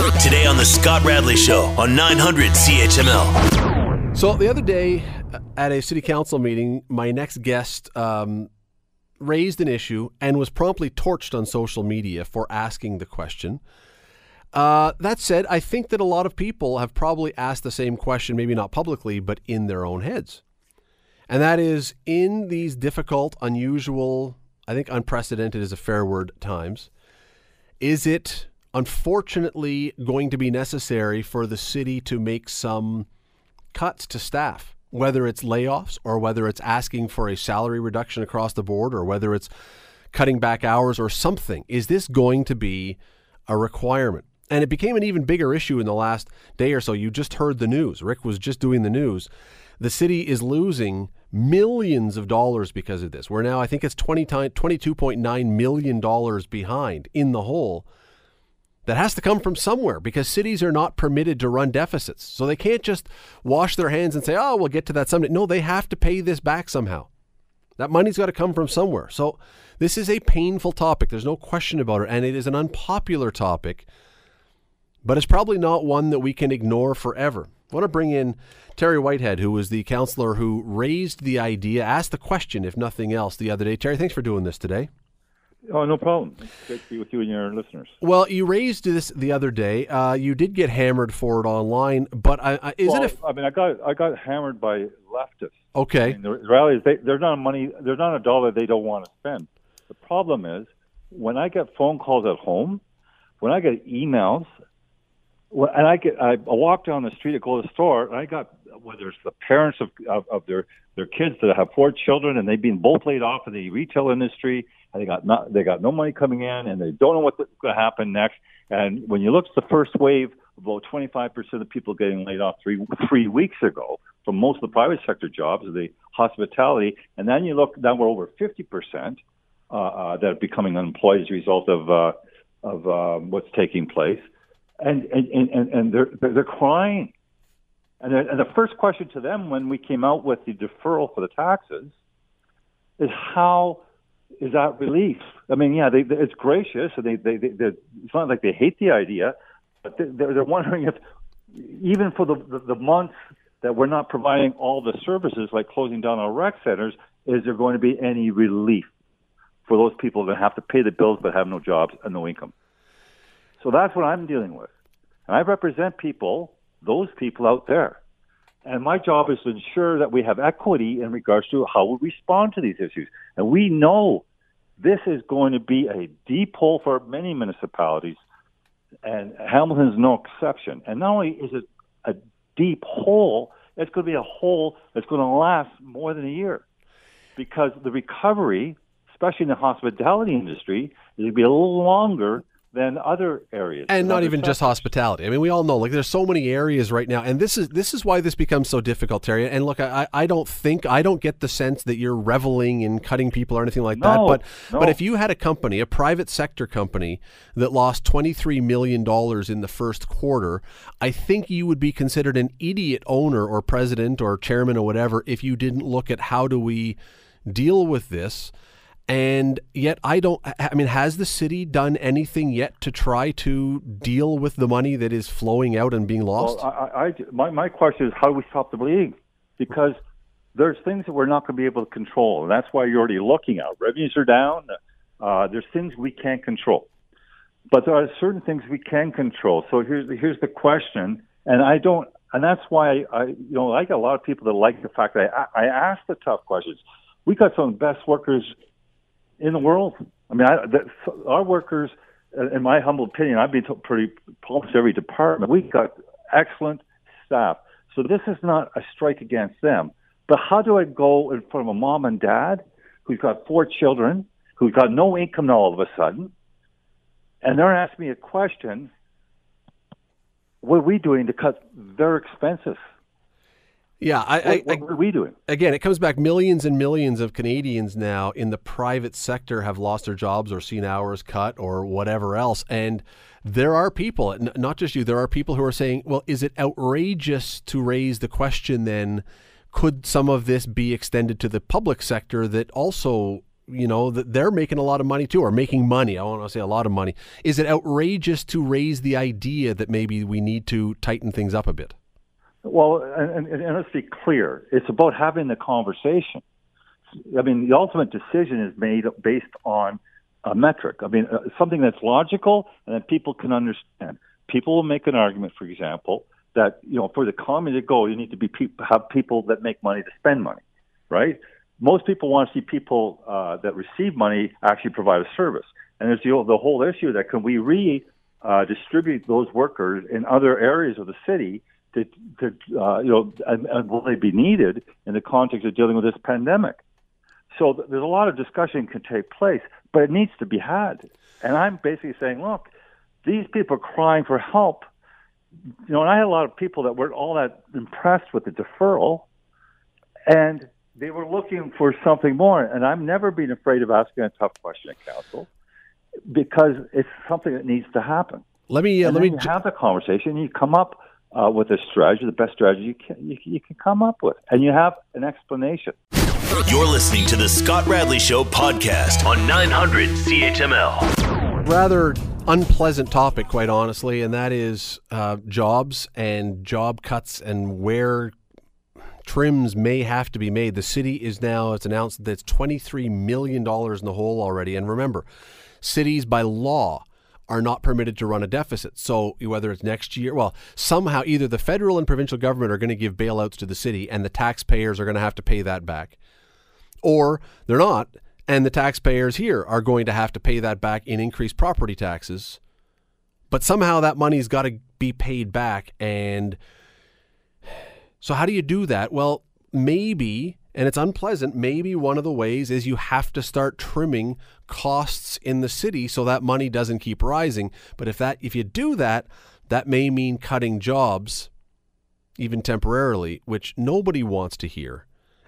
Today on The Scott Radley Show on 900 CHML. So the other day uh, at a city council meeting, my next guest um, raised an issue and was promptly torched on social media for asking the question. Uh, that said, I think that a lot of people have probably asked the same question, maybe not publicly, but in their own heads. And that is in these difficult, unusual, I think unprecedented is a fair word times, is it unfortunately going to be necessary for the city to make some cuts to staff, whether it's layoffs or whether it's asking for a salary reduction across the board or whether it's cutting back hours or something. Is this going to be a requirement? And it became an even bigger issue in the last day or so. You just heard the news. Rick was just doing the news. The city is losing millions of dollars because of this. We're now, I think it's 20 $22.9 million behind in the hole that has to come from somewhere because cities are not permitted to run deficits. So they can't just wash their hands and say, oh, we'll get to that someday. No, they have to pay this back somehow. That money's got to come from somewhere. So this is a painful topic. There's no question about it. And it is an unpopular topic, but it's probably not one that we can ignore forever. I want to bring in Terry Whitehead, who was the councillor who raised the idea, asked the question, if nothing else, the other day. Terry, thanks for doing this today. Oh, no problem. It's great to be with you and your listeners. Well, you raised this the other day. Uh, you did get hammered for it online, but I, I, isn't well, it? I mean, I got I got hammered by leftists. Okay. I mean, the reality is, they, there's not money. There's not a dollar they don't want to spend. The problem is when I get phone calls at home, when I get emails, when, and I get I walk down the street to go to the store, and I got whether it's the parents of, of, of their their kids that have four children and they've been both laid off in the retail industry they got not, they got no money coming in, and they don't know what's going to happen next. And when you look at the first wave, about 25% of people getting laid off three three weeks ago from most of the private sector jobs, the hospitality, and then you look now we're over 50% uh, uh, that are becoming unemployed as a result of uh, of uh, what's taking place, and and and, and they're they're crying. And, and the first question to them when we came out with the deferral for the taxes is how is that relief. I mean, yeah, they, they, it's gracious, and they, they, they, it's not like they hate the idea, but they, they're, they're wondering if, even for the, the, the months that we're not providing all the services, like closing down our rec centers, is there going to be any relief for those people that have to pay the bills but have no jobs and no income? So that's what I'm dealing with. And I represent people, those people out there. And my job is to ensure that we have equity in regards to how we respond to these issues. And we know this is going to be a deep hole for many municipalities, and Hamilton is no exception. And not only is it a deep hole, it's going to be a hole that's going to last more than a year because the recovery, especially in the hospitality industry, is going to be a little longer than other areas. And not even sectors. just hospitality. I mean, we all know like there's so many areas right now, and this is this is why this becomes so difficult, Terry. And look, I, I don't think I don't get the sense that you're reveling in cutting people or anything like no, that. But no. but if you had a company, a private sector company that lost 23 million dollars in the first quarter, I think you would be considered an idiot owner or president or chairman or whatever if you didn't look at how do we deal with this and yet, I don't. I mean, has the city done anything yet to try to deal with the money that is flowing out and being lost? Well, I, I, my, my question is how do we stop the bleeding? Because there's things that we're not going to be able to control, and that's why you're already looking at revenues are down. Uh, there's things we can't control, but there are certain things we can control. So here's the, here's the question, and I don't, and that's why I, you know, I get a lot of people that like the fact that I, I ask the tough questions. We got some of the best workers in the world. I mean, I, that, our workers, uh, in my humble opinion, I've been to pretty almost every department. We've got excellent staff. So this is not a strike against them. But how do I go in front of a mom and dad who's got four children, who's got no income all of a sudden, and they're asking me a question? What are we doing to cut their expenses? Yeah, I, what, I, what are we doing? Again, it comes back. Millions and millions of Canadians now in the private sector have lost their jobs or seen hours cut or whatever else. And there are people, not just you, there are people who are saying, well, is it outrageous to raise the question then? Could some of this be extended to the public sector that also you know, that they're making a lot of money too, or making money. I want to say a lot of money. Is it outrageous to raise the idea that maybe we need to tighten things up a bit? Well, and, and, and let's be clear. It's about having the conversation. I mean, the ultimate decision is made based on a metric. I mean, uh, something that's logical and that people can understand. People will make an argument, for example, that you know, for the economy to go, you need to be pe- have people that make money to spend money, right? Most people want to see people uh, that receive money actually provide a service, and there's the, the whole issue that can we redistribute uh, those workers in other areas of the city to uh, you know, and, and will they be needed in the context of dealing with this pandemic? So th- there's a lot of discussion can take place, but it needs to be had. And I'm basically saying, look, these people are crying for help. You know, and I had a lot of people that weren't all that impressed with the deferral, and they were looking for something more. And I've never been afraid of asking a tough question at council because it's something that needs to happen. Let me uh, let me you have the conversation. You come up uh, with a strategy, the best strategy you can you, you can come up with, and you have an explanation. You're listening to the Scott Radley Show podcast on 900 CHML. rather unpleasant topic, quite honestly, and that is uh, jobs and job cuts and where trims may have to be made. The city is now, it's announced that it's $23 million in the hole already. And remember, cities by law are not permitted to run a deficit. So whether it's next year, well, somehow either the federal and provincial government are going to give bailouts to the city and the taxpayers are going to have to pay that back. Or they're not, and the taxpayers here are going to have to pay that back in increased property taxes. But somehow that money's got to be paid back. And so, how do you do that? Well, maybe, and it's unpleasant, maybe one of the ways is you have to start trimming costs in the city so that money doesn't keep rising. But if that if you do that, that may mean cutting jobs even temporarily, which nobody wants to hear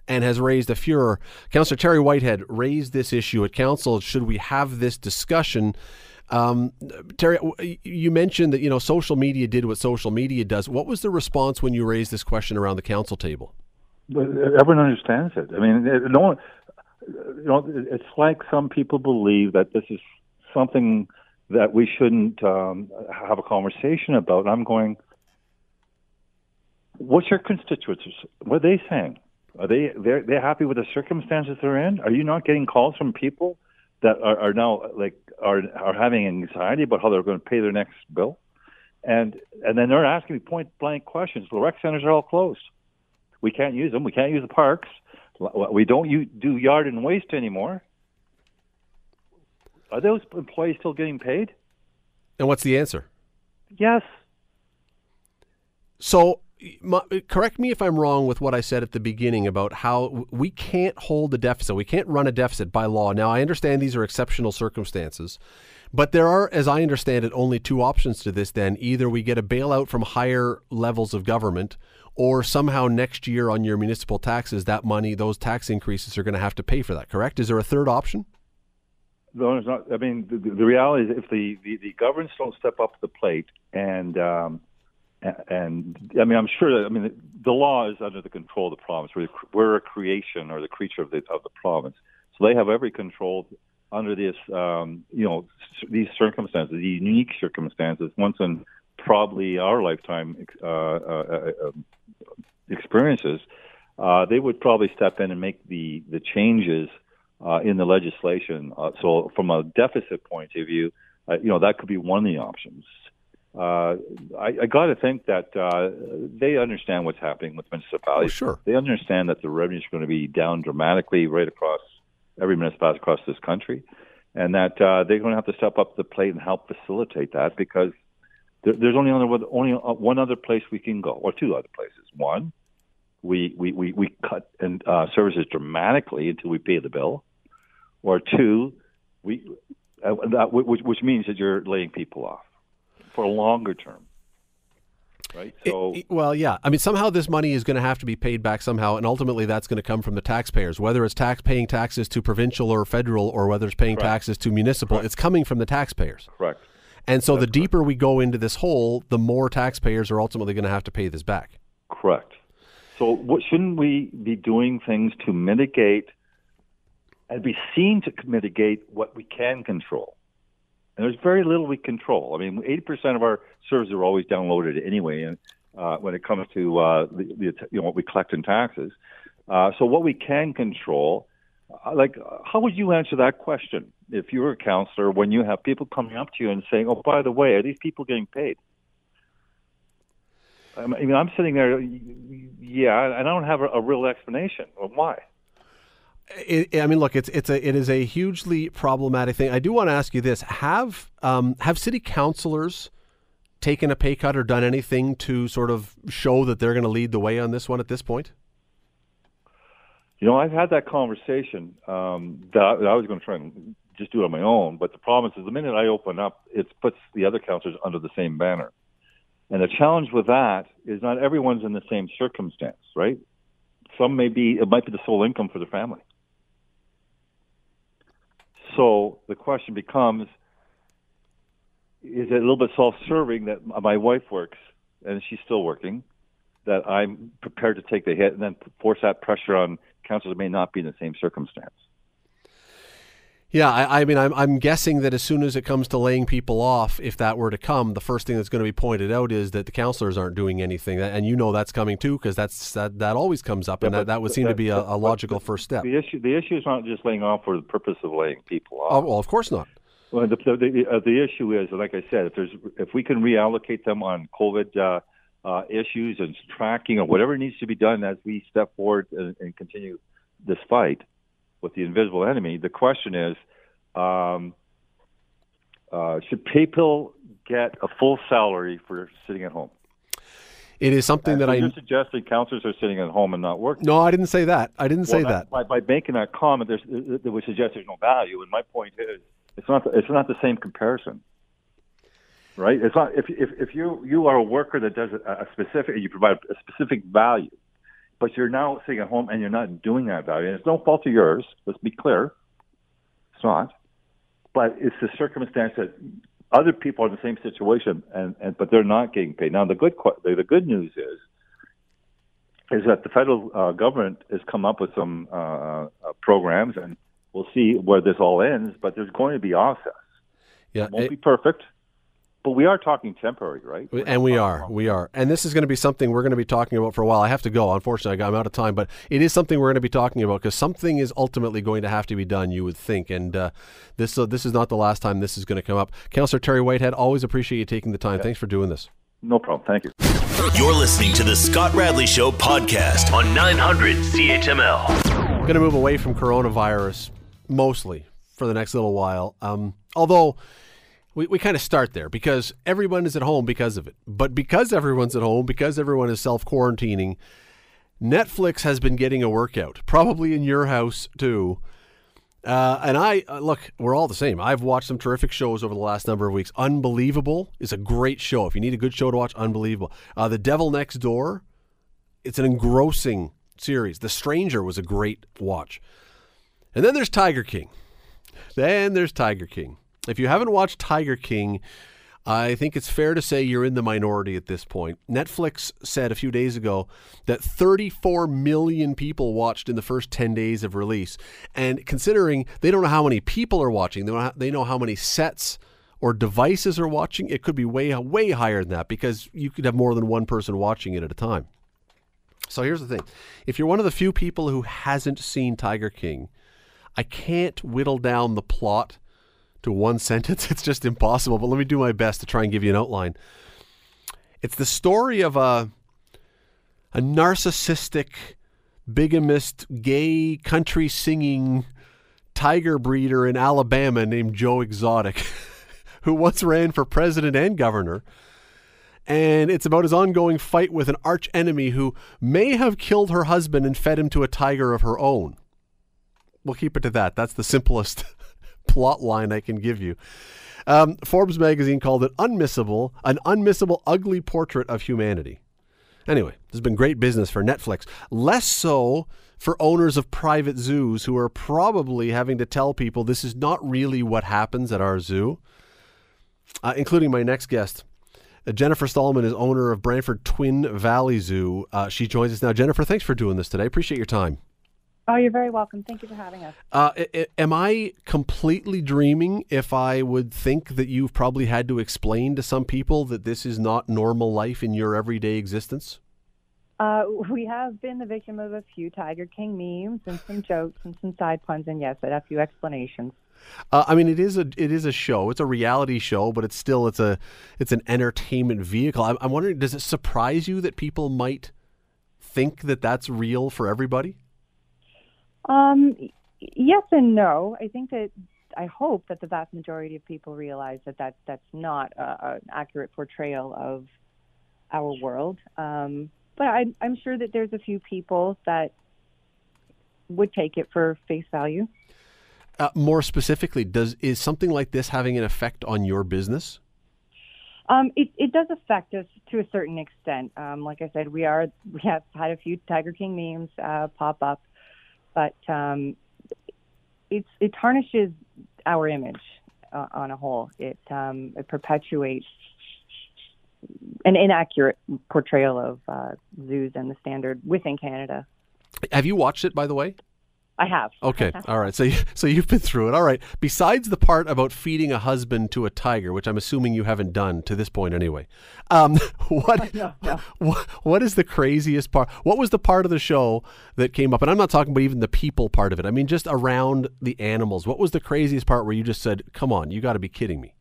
and has raised a furor. Councillor Terry Whitehead raised this issue at council. Should we have this discussion? Um, Terry, you mentioned that you know social media did what social media does. What was the response when you raised this question around the council table? Everyone understands it. I mean, no one. You know, it's like some people believe that this is something that we shouldn't um, have a conversation about. I'm going. What's your constituents? What are they saying? Are they they're they're happy with the circumstances they're in? Are you not getting calls from people that are, are now like are are having anxiety about how they're going to pay their next bill? And and then they're asking point blank questions. The rec centers are all closed. We can't use them. We can't use the parks. We don't do yard and waste anymore. Are those employees still getting paid? And what's the answer? Yes. So my, correct me if I'm wrong with what I said at the beginning about how we can't hold a deficit. We can't run a deficit by law. Now, I understand these are exceptional circumstances, but there are, as I understand it, only two options to this then. Either we get a bailout from higher levels of government, or somehow next year on your municipal taxes, that money, those tax increases are going to have to pay for that, correct? Is there a third option? No, it's not. I mean, the, the reality is if the, the, the governments don't step up to the plate and, um, and I mean, I'm sure that I mean the law is under the control of the province. We're, we're a creation or the creature of the of the province, so they have every control under this, um, you know, these circumstances, these unique circumstances. Once in probably our lifetime uh, uh, uh, experiences, uh, they would probably step in and make the the changes uh, in the legislation. Uh, so, from a deficit point of view, you know, that could be one of the options uh, I, I got to think that uh, they understand what's happening with municipalities. Oh, sure. They understand that the revenues are going to be down dramatically right across every municipality across this country, and that uh, they're going to have to step up the plate and help facilitate that because there, there's only other, only uh, one other place we can go, or two other places. One, we we we, we cut and uh, services dramatically until we pay the bill, or two, we uh, that, which, which means that you're laying people off for a longer term. Right. So, it, well, yeah. I mean, somehow this money is going to have to be paid back somehow, and ultimately that's going to come from the taxpayers. Whether it's tax paying taxes to provincial or federal, or whether it's paying Correct. taxes to municipal, Correct. it's coming from the taxpayers. Correct. And so That's the deeper we go into this hole, the more taxpayers are ultimately going to have to pay this back. Correct. So, what shouldn't we be doing things to mitigate and be seen to mitigate what we can control. And there's very little we control. I mean, 80% of our servers are always downloaded anyway, and uh, when it comes to uh, the, the, you know what we collect in taxes. Uh, so what we can control, like how would you answer that question if you were a councillor when you have people coming up to you and saying, "Oh, by the way, are these people getting paid?" I mean, I'm sitting there, yeah, and I don't have a, a real explanation of why. It, I mean, look, it's it's a it is a hugely problematic thing. I do want to ask you this: have um, have city councilors taken a pay cut or done anything to sort of show that they're going to lead the way on this one at this point? You know, I've had that conversation um, that, I, that I was going to try and just do it on my own. But the problem is, the minute I open up, it puts the other councillors under the same banner. And the challenge with that is not everyone's in the same circumstance, right? Some may be, it might be the sole income for the family. So the question becomes, is it a little bit self-serving that my wife works and she's still working, that I'm prepared to take the hit and then force that pressure on that may not be in the same circumstance? Yeah, I, I, mean, I'm, I'm guessing that as soon as it comes to laying people off, if that were to come, the first thing that's going to be pointed out is that the councillors aren't doing anything, and you know that's coming too, because that's that, that always comes up, and yeah, that, that would seem that, to be a, a logical first step. The issue the issue is not just laying off for the purpose of laying people off. Oh, well, of course not. Well, the the, the, uh, the issue is, like I said, if there's if we can reallocate them on COVID uh, uh, issues and tracking or whatever needs to be done as we step forward and, and continue this fight with the invisible enemy, the question is um, uh, should people get a full salary for sitting at home? It is something that I. You're suggesting councillors are sitting at home and not working. No, I didn't say that. I didn't well, say that. By, by making that comment, there's, it would suggest there's no value. And my point is, it's not. It's not the same comparison, right? It's not. If if if you you are a worker that does a, specific, you provide a specific value, but you're now sitting at home and you're not doing that value, and it's no fault of yours. Let's be clear. It's not but it's the circumstance that other people are in the same situation, and, and but they're not getting paid. Now, the good the, the good news is is that the federal uh, government has come up with some uh, uh, programs, and we'll see where this all ends. But there's going to be offsets. Yeah, it won't it, be perfect. But we are talking temporary, right? We're and we are, we are. And this is going to be something we're going to be talking about for a while. I have to go. Unfortunately, I'm out of time, but it is something we're going to be talking about because something is ultimately going to have to be done, you would think. And uh, this uh, this is not the last time this is going to come up. Councillor Terry Whitehead, always appreciate you taking the time. Yeah. Thanks for doing this. No problem. Thank you. You're listening to the Scott Radley Show podcast on 900 CHML. I'm going to move away from coronavirus mostly for the next little while. Um, although we, we kind of start there because everyone is at home because of it. But because everyone's at home, because everyone is self quarantining, Netflix has been getting a workout, probably in your house too. Uh, and I uh, look, we're all the same. I've watched some terrific shows over the last number of weeks. Unbelievable is a great show. If you need a good show to watch, Unbelievable. Uh, the Devil Next Door, it's an engrossing series. The Stranger was a great watch. And then there's Tiger King. Then there's Tiger King. If you haven't watched Tiger King, I think it's fair to say you're in the minority at this point. Netflix said a few days ago that 34 million people watched in the first 10 days of release. And considering they don't know how many people are watching, they, know, how many sets or devices are watching, it could be way, way higher than that because you could have more than one person watching it at a time. So here's the thing if you're one of the few people who hasn't seen Tiger King, I can't whittle down the plot to one sentence. It's just impossible, but let me do my best to try and give you an outline. It's the story of a a narcissistic, bigamist, gay country singing tiger breeder in Alabama named Joe Exotic, who once ran for president and governor. And it's about his ongoing fight with an arch enemy who may have killed her husband and fed him to a tiger of her own. We'll keep it to that. That's the simplest plot line I can give you. Um, Forbes magazine called it unmissable, an unmissable, ugly portrait of humanity. Anyway, this has been great business for Netflix. Less so for owners of private zoos who are probably having to tell people this is not really what happens at our zoo, uh, including my next guest. Uh, Jennifer Stallman is owner of Brantford Twin Valley Zoo. Uh, she joins us now. Jennifer, thanks for doing this today. Appreciate your time. Oh, you're very welcome. Thank you for having us. Uh, I- I- am I completely dreaming if I would think that you've probably had to explain to some people that this is not normal life in your everyday existence? Uh, we have been the victim of a few Tiger King memes and some jokes and some side puns, and yes, a few explanations. Uh, I mean, it is a it is a show. It's a reality show, but it's still it's a it's an entertainment vehicle. I'm, I'm wondering, does it surprise you that people might think that that's real for everybody? Um, yes and no. I think that I hope that the vast majority of people realize that, that that's not a, an accurate portrayal of our world. Um, but I, I'm sure that there's a few people that would take it for face value. Uh, more specifically, does is something like this having an effect on your business? Um, it, it does affect us to a certain extent. Um, like I said, we are we have had a few Tiger King memes uh, pop up, but um, it's it tarnishes our image uh, on a whole. It um, it perpetuates an inaccurate portrayal of uh, zoos and the standard within Canada. Have you watched it, by the way? I have. Okay, all right. So, so you've been through it. All right. Besides the part about feeding a husband to a tiger, which I'm assuming you haven't done to this point anyway, um, what, No, no. what what is the craziest part? What was the part of the show that came up? And I'm not talking about even the people part of it. I mean, just around the animals. What was the craziest part where you just said, "Come on, you got to be kidding me"?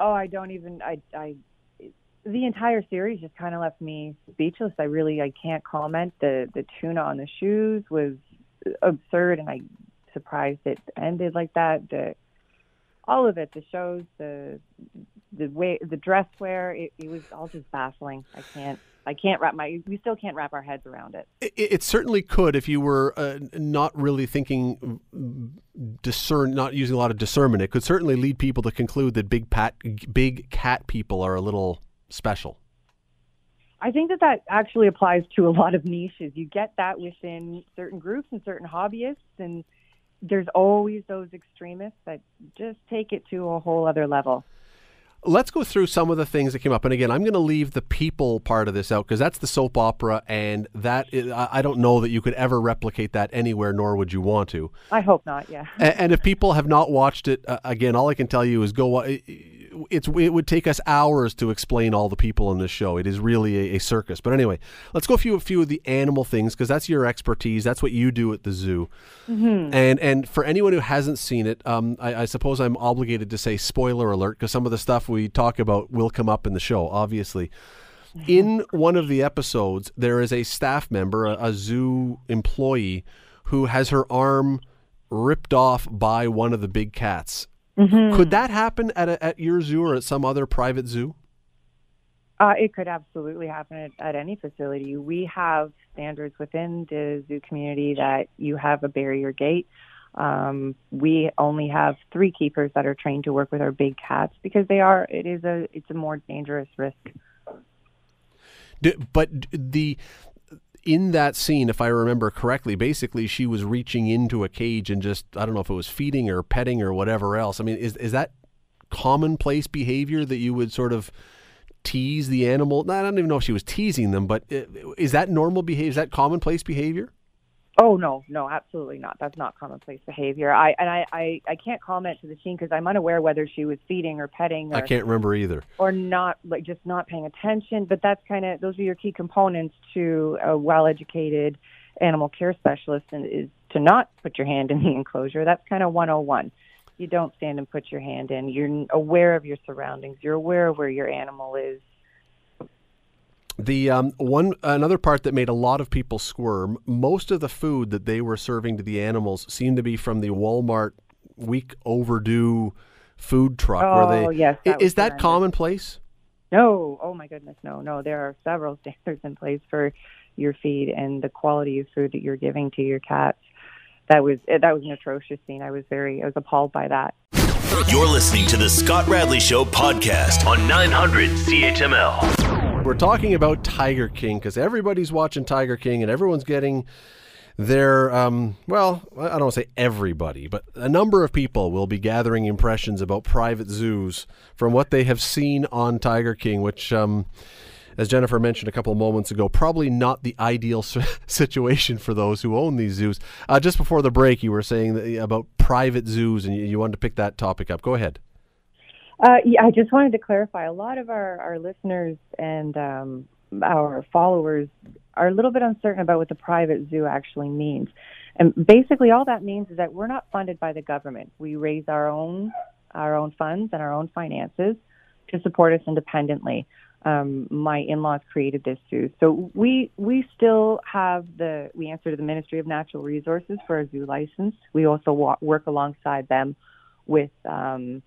Oh, I don't even. I, I, the entire series just kind of left me speechless. I really, I can't comment. The the tuna on the shoes was absurd, and I surprised it ended like that. The all of it, the shows, the the way, the dress wear, it, it was all just baffling. I can't, I can't wrap my. We still can't wrap our heads around it. It, it certainly could if you were uh, not really thinking discern, not using a lot of discernment. It could certainly lead people to conclude that big pat, big cat people are a little special. I think that that actually applies to a lot of niches. You get that within certain groups and certain hobbyists, and there's always those extremists that just take it to a whole other level. Let's go through some of the things that came up. And again, I'm going to leave the people part of this out because that's the soap opera, and that is, I don't know that you could ever replicate that anywhere, nor would you want to. I hope not. Yeah. And if people have not watched it, uh, again, all I can tell you is go. It's it would take us hours to explain all the people in this show. It is really a, a circus. But anyway, let's go through a few of the animal things because that's your expertise. That's what you do at the zoo. And and for anyone who hasn't seen it, um, I, I suppose I'm obligated to say spoiler alert because some of the stuff we talk about will come up in the show, obviously. In one of the episodes, there is a staff member, a, a zoo employee, who has her arm ripped off by one of the big cats. Could that happen at a, at your zoo or at some other private zoo? Uh, it could absolutely happen at, at any facility. We have standards within the zoo community that you have a barrier gate. Um, we only have three keepers that are trained to work with our big cats because they are. It is a. It's a more dangerous risk. But the in that scene, if I remember correctly, basically she was reaching into a cage and just I don't know if it was feeding or petting or whatever else. I mean, is is that commonplace behavior that you would sort of tease the animal? I don't even know if she was teasing them, but uh, is that normal behavior? Is that commonplace behavior? Oh no, no, absolutely not. That's not commonplace behavior. I and I, I, I can't comment to the scene because I'm unaware whether she was feeding or petting or, I can't remember either. or not, like just not paying attention. But that's kind of those are your key components to a well-educated animal care specialist, and is to not put your hand in the enclosure. That's kind of 101. You don't stand and put your hand in. You're aware of your surroundings. You're aware of where your animal is. The um, one another part that made a lot of people squirm. Most of the food that they were serving to the animals seemed to be from the Walmart week overdue food truck. Oh, where they, yes, that I- is that commonplace? No, oh my goodness, no, no. There are several standards in place for your feed and the quality of food that you're giving to your cats. That was that was an atrocious scene. I was very I was appalled by that. You're listening to the Scott Radley Show podcast on 900 CHML. We're talking about Tiger King because everybody's watching Tiger King and everyone's getting their um, well, I don't want to say everybody, but a number of people will be gathering impressions about private zoos from what they have seen on Tiger King, which um, as Jennifer mentioned a couple of moments ago, probably not the ideal situation for those who own these zoos. Uh, just before the break, you were saying that, about private zoos, and you, you, wanted to pick that topic up. Go ahead. Uh, yeah, I just wanted to clarify. A lot of our, our listeners and um, our followers are a little bit uncertain about what the private zoo actually means. And basically, all that means is that we're not funded by the government. We raise our own our own funds and our own finances to support us independently. Um, my in-laws created this zoo, so we we still have the we answer to the Ministry of Natural Resources for a zoo license. We also wa- work alongside them with um,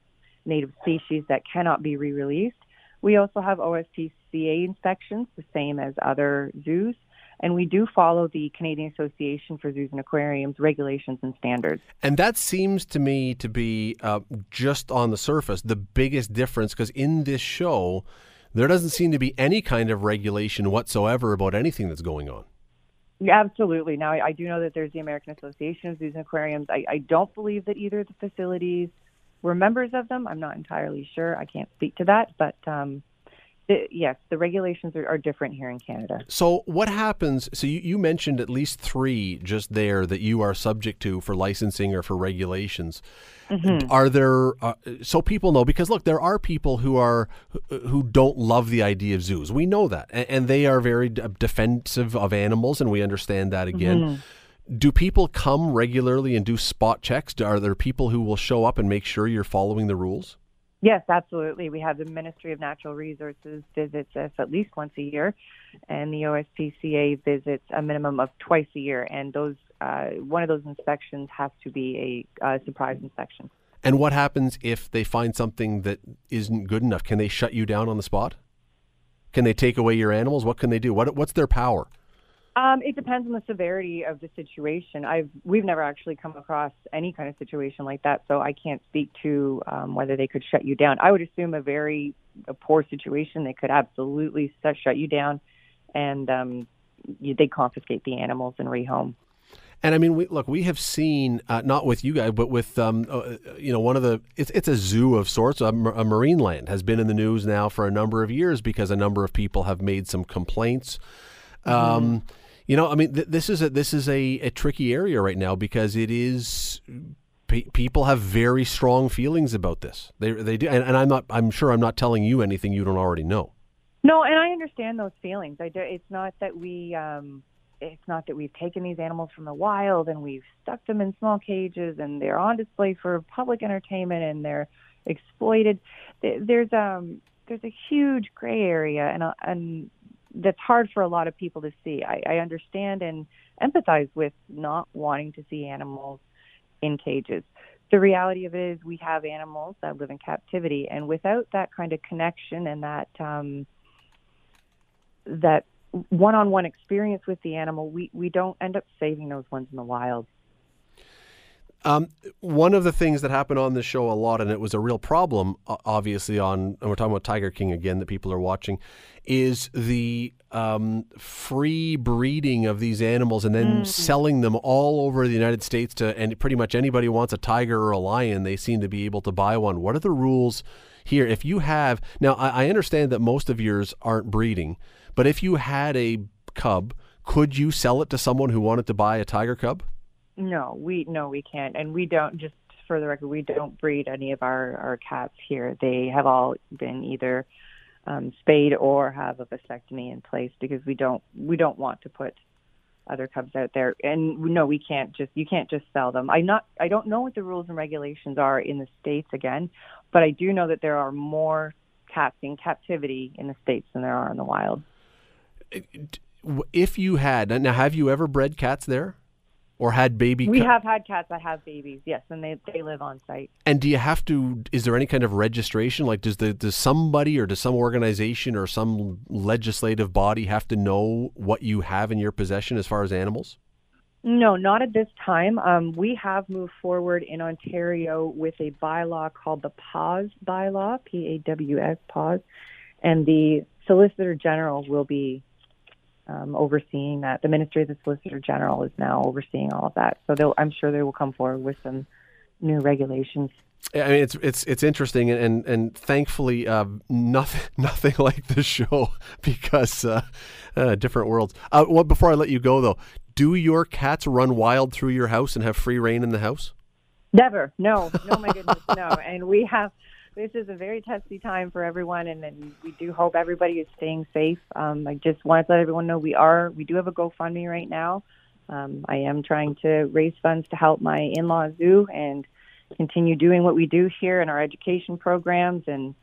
native species that cannot be re-released. We also have OSPCA inspections, the same as other zoos and we do follow the Canadian Association for Zoos and Aquariums regulations and standards. And that seems to me to be uh, just on the surface the biggest difference because in this show, there doesn't seem to be any kind of regulation whatsoever about anything that's going on. Yeah, absolutely. Now, I, I, do know that there's the American Association of Zoos and Aquariums. I, I don't believe that either of the facilities were members of them. I'm not entirely sure. I can't speak to that, but um, the, yes, the regulations are, are, different here in Canada. So, what happens? So, you, you, mentioned at least three just there that you are subject to for licensing or for regulations. Mm-hmm. Are there uh, so people know because look, there are people who are who don't love the idea of zoos. We know that, and, and they are very defensive of animals, and we understand that again. Mm-hmm. Do people come regularly and do spot checks? Are there people who will show up and make sure you're following the rules? Yes, absolutely. We have the Ministry of Natural Resources visits us at least once a year, and the OSPCA visits a minimum of twice a year. And those uh, one of those inspections has to be a uh, surprise inspection. And what happens if they find something that isn't good enough? Can they shut you down on the spot? Can they take away your animals? What can they do? What, what's their power? Um, it depends on the severity of the situation. I've we've never actually come across any kind of situation like that, so I can't speak to um, whether they could shut you down. I would assume a very a poor situation, they could absolutely shut you down, and um, you, they confiscate the animals and rehome. And I mean, we, look, we have seen uh, not with you guys, but with um, uh, you know one of the it's it's a zoo of sorts. A, a Marineland has been in the news now for a number of years because a number of people have made some complaints. Mm-hmm. You know, I mean, th- this is a this is a, a tricky area right now because it is pe- people have very strong feelings about this. They they do, and, and, I'm not. I'm sure I'm not telling you anything you don't already know. No, and I understand those feelings. I do, it's not that we. Um, it's not that we've taken these animals from the wild and we've stuck them in small cages and they're on display for public entertainment and they're exploited. There's um there's a huge gray area and and that's hard for a lot of people to see. I, I understand and empathize with not wanting to see animals in cages. The reality of it is, we have animals that live in captivity, and without that kind of connection and that um, that one-on-one experience with the animal, we we don't end up saving those ones in the wild. Um, one of the things that happened on this show a lot, and it was a real problem, obviously, on, and we're talking about Tiger King again that people are watching, is the um, free breeding of these animals and then mm. selling them all over the United States to, and pretty much anybody who wants a tiger or a lion, they seem to be able to buy one. What are the rules here? If you have, now I, I understand that most of yours aren't breeding, but if you had a cub, could you sell it to someone who wanted to buy a tiger cub? No, we no we can't, and we don't. Just for the record, we don't breed any of our our cats here. They have all been either um, spayed or have a vasectomy in place because we don't we don't want to put other cubs out there. And no, we can't just you can't just sell them. I not I don't know what the rules and regulations are in the states again, but I do know that there are more cats in captivity in the states than there are in the wild. If you had now, have you ever bred cats there? Or had baby? We have had cats that have babies, yes, and they, they live on site. And do you have to? Is there any kind of registration? Like, does the does somebody or does some organization or some legislative body have to know what you have in your possession as far as animals? No, not at this time. Um, we have moved forward in Ontario with a bylaw called the PAWS bylaw, P A W S PAWS, and the Solicitor General will be um, overseeing that. The Ministry of the Solicitor General is now overseeing all of that. So I'm sure they will come forward with some new regulations. I mean, it's it's it's interesting, and and, and thankfully, uh, nothing nothing like the show because uh, uh, different worlds. Uh, well, before I let you go, though, do your cats run wild through your house and have free reign in the house? Never, no, no, my goodness, no. And we have this is a very testy time for everyone, and, and we do hope everybody is staying safe. Um, I just wanted to let everyone know we are we do have a GoFundMe right now. Um, I am trying to raise funds to help my in-law zoo and continue doing what we do here in our education programs and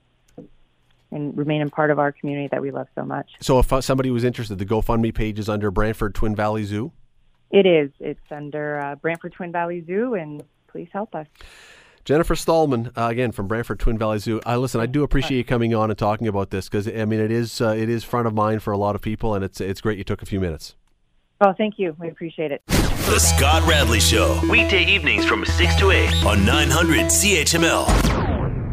and remain a part of our community that we love so much. So, if uh, somebody was interested, the GoFundMe page is under Brantford Twin Valley Zoo. It is. It's under uh, Brantford Twin Valley Zoo, and please help us. Jennifer Stallman, uh, again from Brantford Twin Valley Zoo. Uh, listen, I do appreciate you coming on and talking about this because I mean it is uh, it is front of mind for a lot of people, and it's it's great you took a few minutes. Oh, thank you. We appreciate it. The Scott Radley Show, weekday evenings from 6 to 8 on 900 CHML.